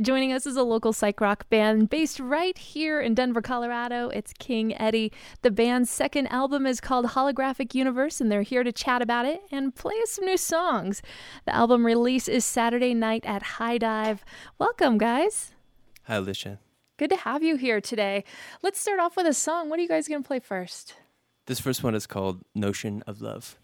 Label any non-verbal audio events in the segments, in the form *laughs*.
Joining us is a local psych rock band based right here in Denver, Colorado. It's King Eddie. The band's second album is called Holographic Universe, and they're here to chat about it and play us some new songs. The album release is Saturday night at High Dive. Welcome, guys. Hi, Alicia. Good to have you here today. Let's start off with a song. What are you guys going to play first? This first one is called Notion of Love.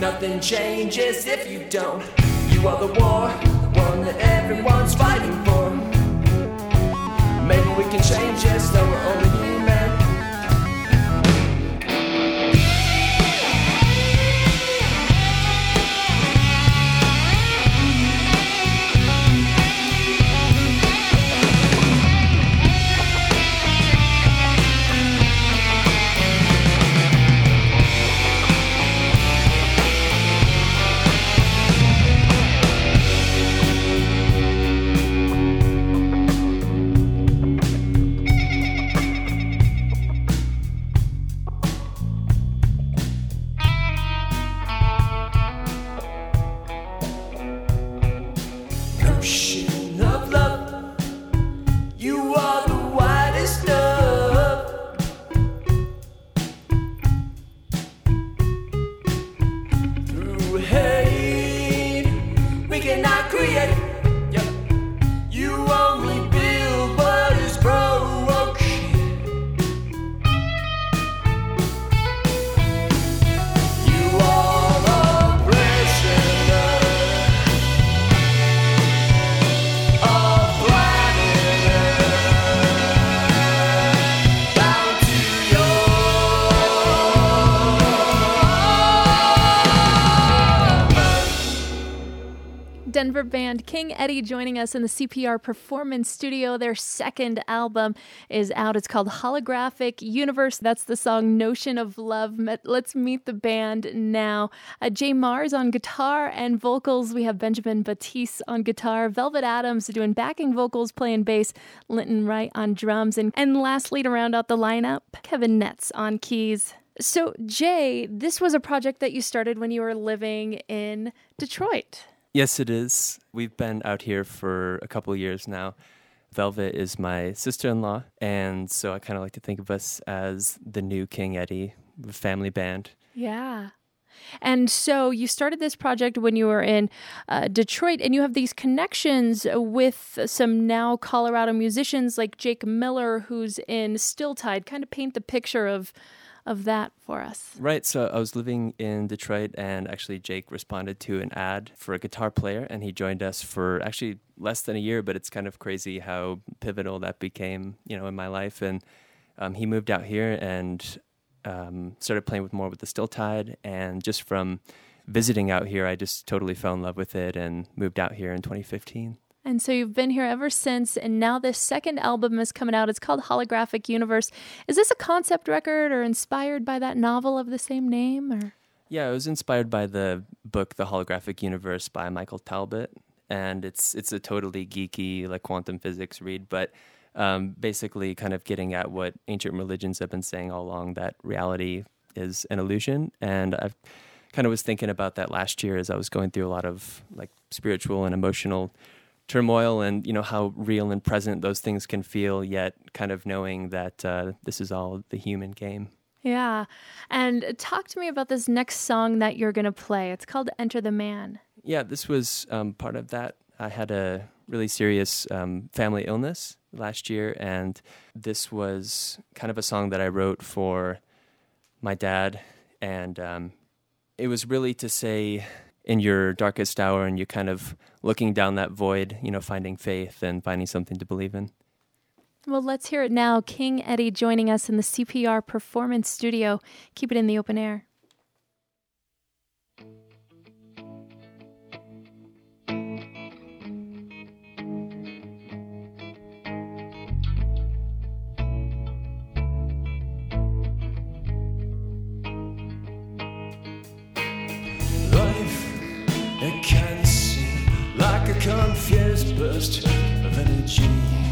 Nothing changes if you don't. You are the war, the one that everyone's fighting for. Maybe we can change it, so we're only King Eddie joining us in the CPR Performance Studio. Their second album is out. It's called Holographic Universe. That's the song Notion of Love. Let's meet the band now. Uh, Jay Mars on guitar and vocals. We have Benjamin Batiste on guitar, Velvet Adams doing backing vocals, playing bass, Linton Wright on drums, and, and lastly, to round out the lineup, Kevin Netz on keys. So, Jay, this was a project that you started when you were living in Detroit. Yes, it is. We've been out here for a couple years now. Velvet is my sister in law, and so I kind of like to think of us as the new King Eddie family band. Yeah. And so you started this project when you were in uh, Detroit, and you have these connections with some now Colorado musicians like Jake Miller, who's in Still Tide. Kind of paint the picture of of that for us. Right. So I was living in Detroit, and actually, Jake responded to an ad for a guitar player, and he joined us for actually less than a year. But it's kind of crazy how pivotal that became, you know, in my life. And um, he moved out here and um, started playing with more with the Still Tide, and just from visiting out here, I just totally fell in love with it and moved out here in 2015. And so you've been here ever since, and now this second album is coming out. It's called Holographic Universe. Is this a concept record or inspired by that novel of the same name? Or yeah, it was inspired by the book The Holographic Universe by Michael Talbot, and it's it's a totally geeky like quantum physics read, but um, basically kind of getting at what ancient religions have been saying all along that reality is an illusion. And I kind of was thinking about that last year as I was going through a lot of like spiritual and emotional turmoil and you know how real and present those things can feel yet kind of knowing that uh, this is all the human game. Yeah. And talk to me about this next song that you're going to play. It's called enter the man. Yeah this was um, part of that. I had a really serious um, family illness last year and this was kind of a song that i wrote for my dad. And um, it was really to say in your darkest hour and you're kind of looking down that void, you know, finding faith and finding something to believe in. Well, let's hear it now. King Eddie joining us in the CPR Performance Studio. Keep it in the open air. Burst of energy.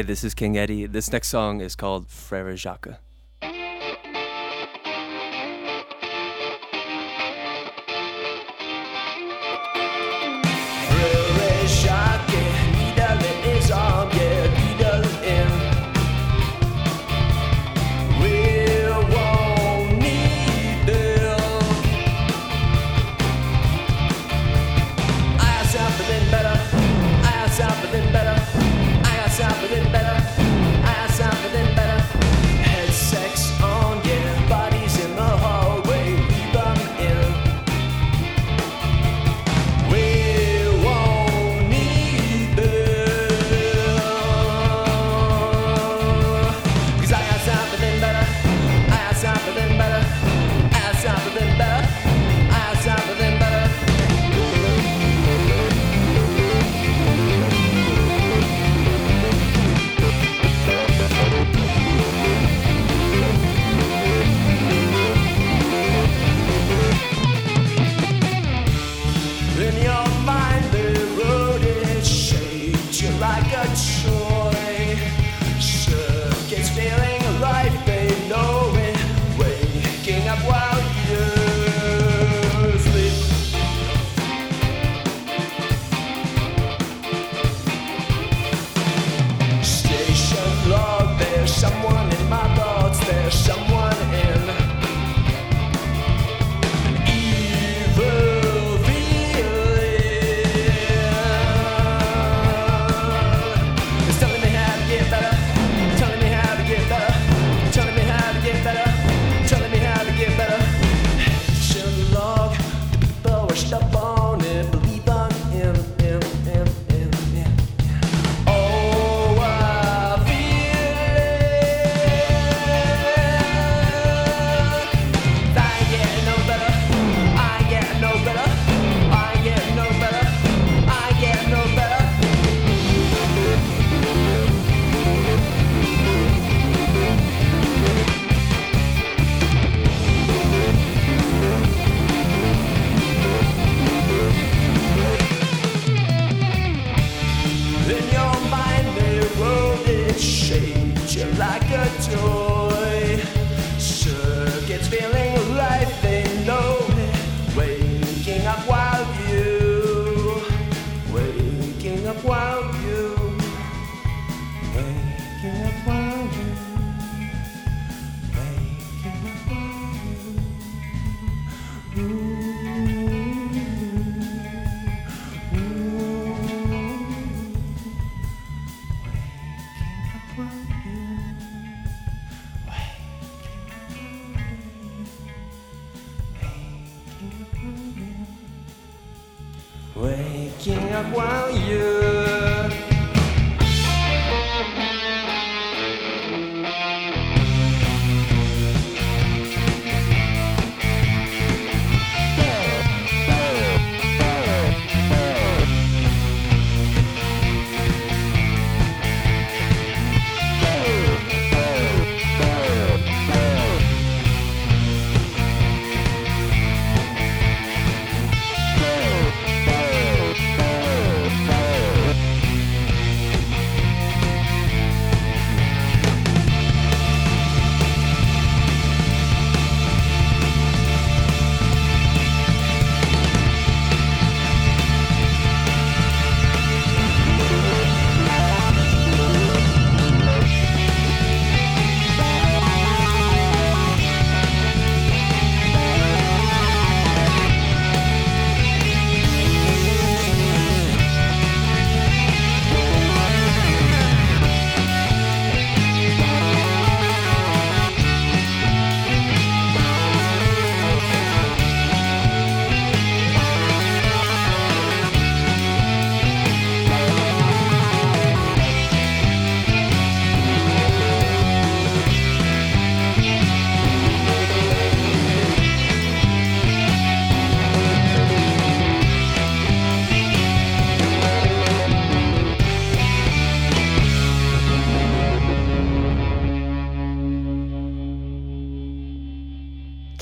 Hey, this is King Eddie. This next song is called Frere Jacques.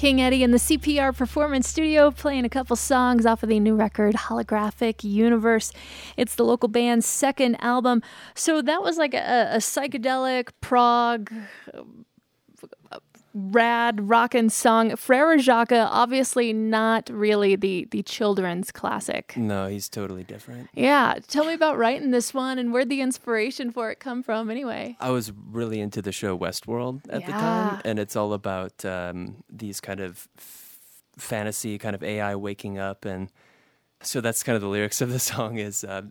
King Eddie in the CPR Performance Studio playing a couple songs off of the new record, Holographic Universe. It's the local band's second album. So that was like a, a psychedelic prog rad rockin' song. Frere Jacques, obviously not really the the children's classic. No, he's totally different. Yeah, tell me about writing this one and where'd the inspiration for it come from anyway? I was really into the show Westworld at the time, and it's all about um, these kind of f- fantasy, kind of AI waking up, and so that's kind of the lyrics of the song is. Uh,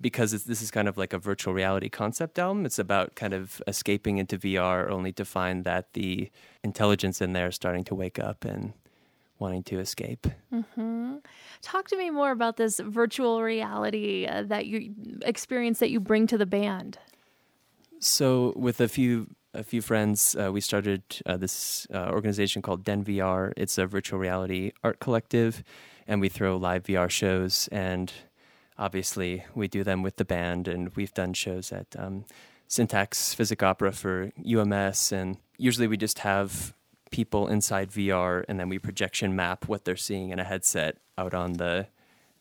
because it's, this is kind of like a virtual reality concept album. It's about kind of escaping into VR, only to find that the intelligence in there is starting to wake up and wanting to escape. Mm-hmm. Talk to me more about this virtual reality uh, that you experience that you bring to the band. So with a few a few friends, uh, we started uh, this uh, organization called DenVR. It's a virtual reality art collective, and we throw live VR shows. And obviously, we do them with the band, and we've done shows at um, Syntax Physic Opera for UMS, and usually we just have people inside VR, and then we projection map what they're seeing in a headset out on the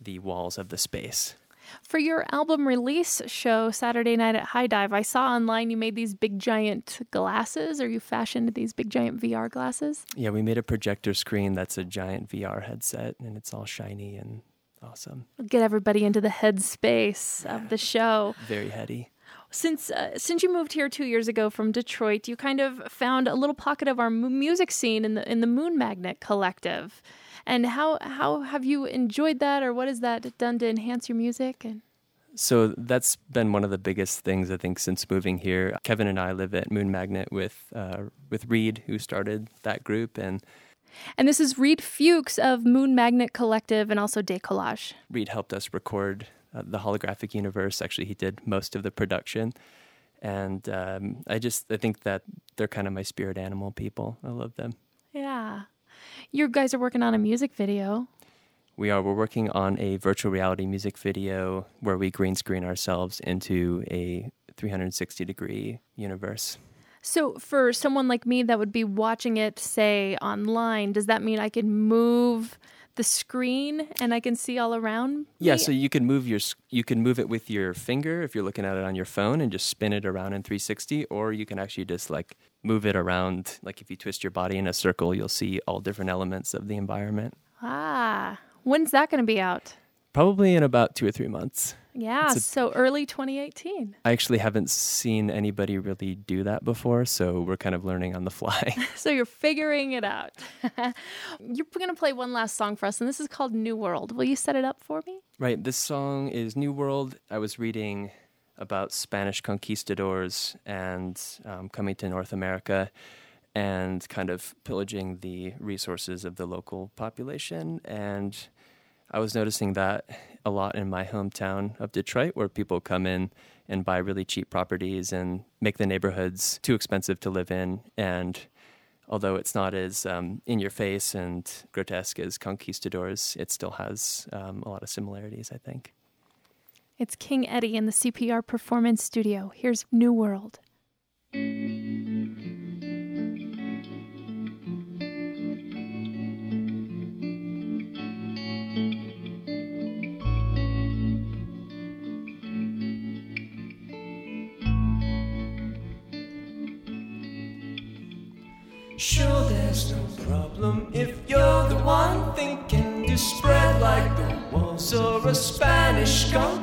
the walls of the space. For your album release show Saturday night at High Dive, I saw online you made these big giant glasses or you fashioned these big giant VR glasses. Yeah, we made a projector screen that's a giant VR headset, and it's all shiny and awesome. Get everybody into the headspace of the show. Very heady. Since uh, since you moved here 2 years ago from Detroit, you kind of found a little pocket of our mu- music scene in the in the Moon Magnet Collective. And how how have you enjoyed that or what has that done to enhance your music and So that's been one of the biggest things I think since moving here. Kevin and I live at Moon Magnet with uh, with Reed, who started that group, and And this is Reed Fuchs of Moon Magnet Collective and also Decollage. Reed helped us record uh, the holographic universe. Actually, he did most of the production, and um, I just I think that they're kind of my spirit animal people. I love them. Yeah. You guys are working on a music video. We are. We're working on a virtual reality music video where we green screen ourselves into a 360 degree universe. So, for someone like me that would be watching it, say, online, does that mean I can move the screen and I can see all around? Yeah, so you can move your you can move it with your finger if you're looking at it on your phone and just spin it around in 360 or you can actually just like move it around like if you twist your body in a circle you'll see all different elements of the environment. Ah, when's that going to be out? Probably in about 2 or 3 months. Yeah, a- so early 2018. I actually haven't seen anybody really do that before, so we're kind of learning on the fly. *laughs* So, you're figuring it out. *laughs* you're going to play one last song for us, and this is called New World. Will you set it up for me? Right. This song is New World. I was reading about Spanish conquistadors and um, coming to North America and kind of pillaging the resources of the local population. And I was noticing that a lot in my hometown of Detroit, where people come in and buy really cheap properties and make the neighborhoods too expensive to live in. And although it's not as um, in your face and grotesque as conquistadors, it still has um, a lot of similarities, I think. It's King Eddie in the CPR Performance Studio. Here's New World. Sure, there's no problem if you're the one thinking to spread like the walls of a Spanish conquistador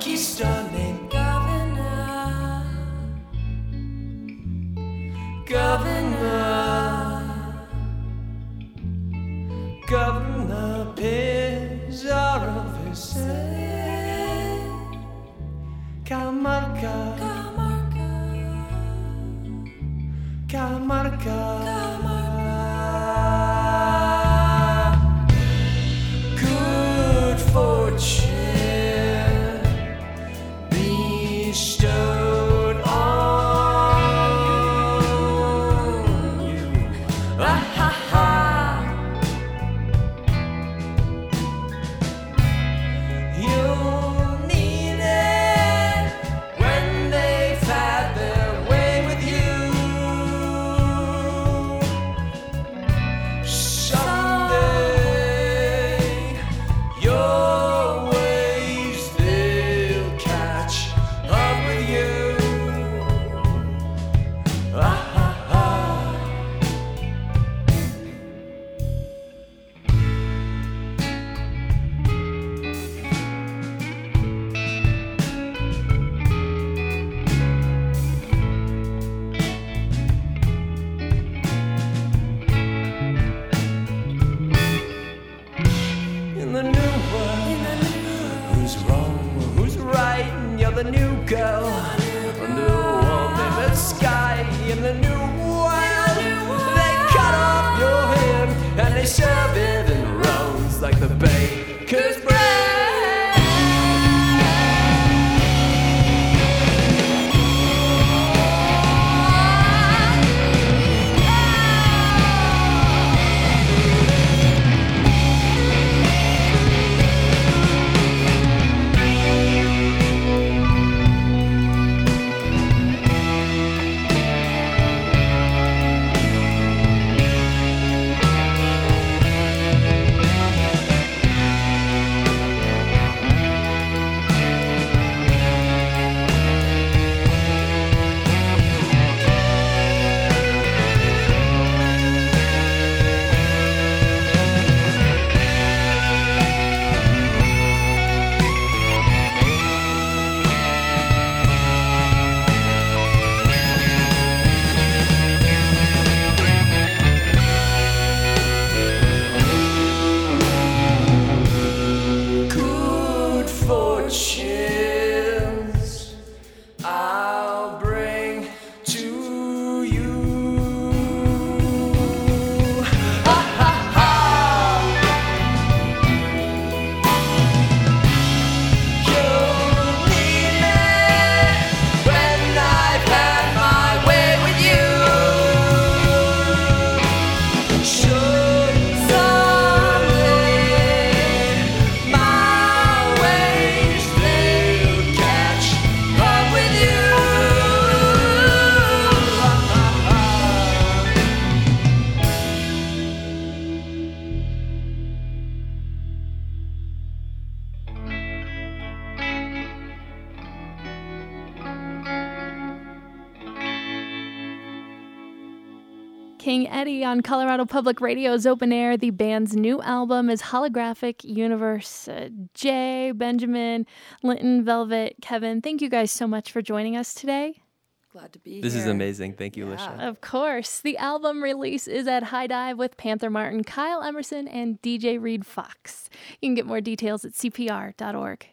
King Eddie on Colorado Public Radio's Open Air. The band's new album is Holographic Universe. Uh, Jay, Benjamin, Linton, Velvet, Kevin, thank you guys so much for joining us today. Glad to be here. This is amazing. Thank you, Yeah. Alicia. Of course. The album release is at High Dive with Panther Martin, Kyle Emerson, and DJ Reed Fox. You can get more details at cpr.org.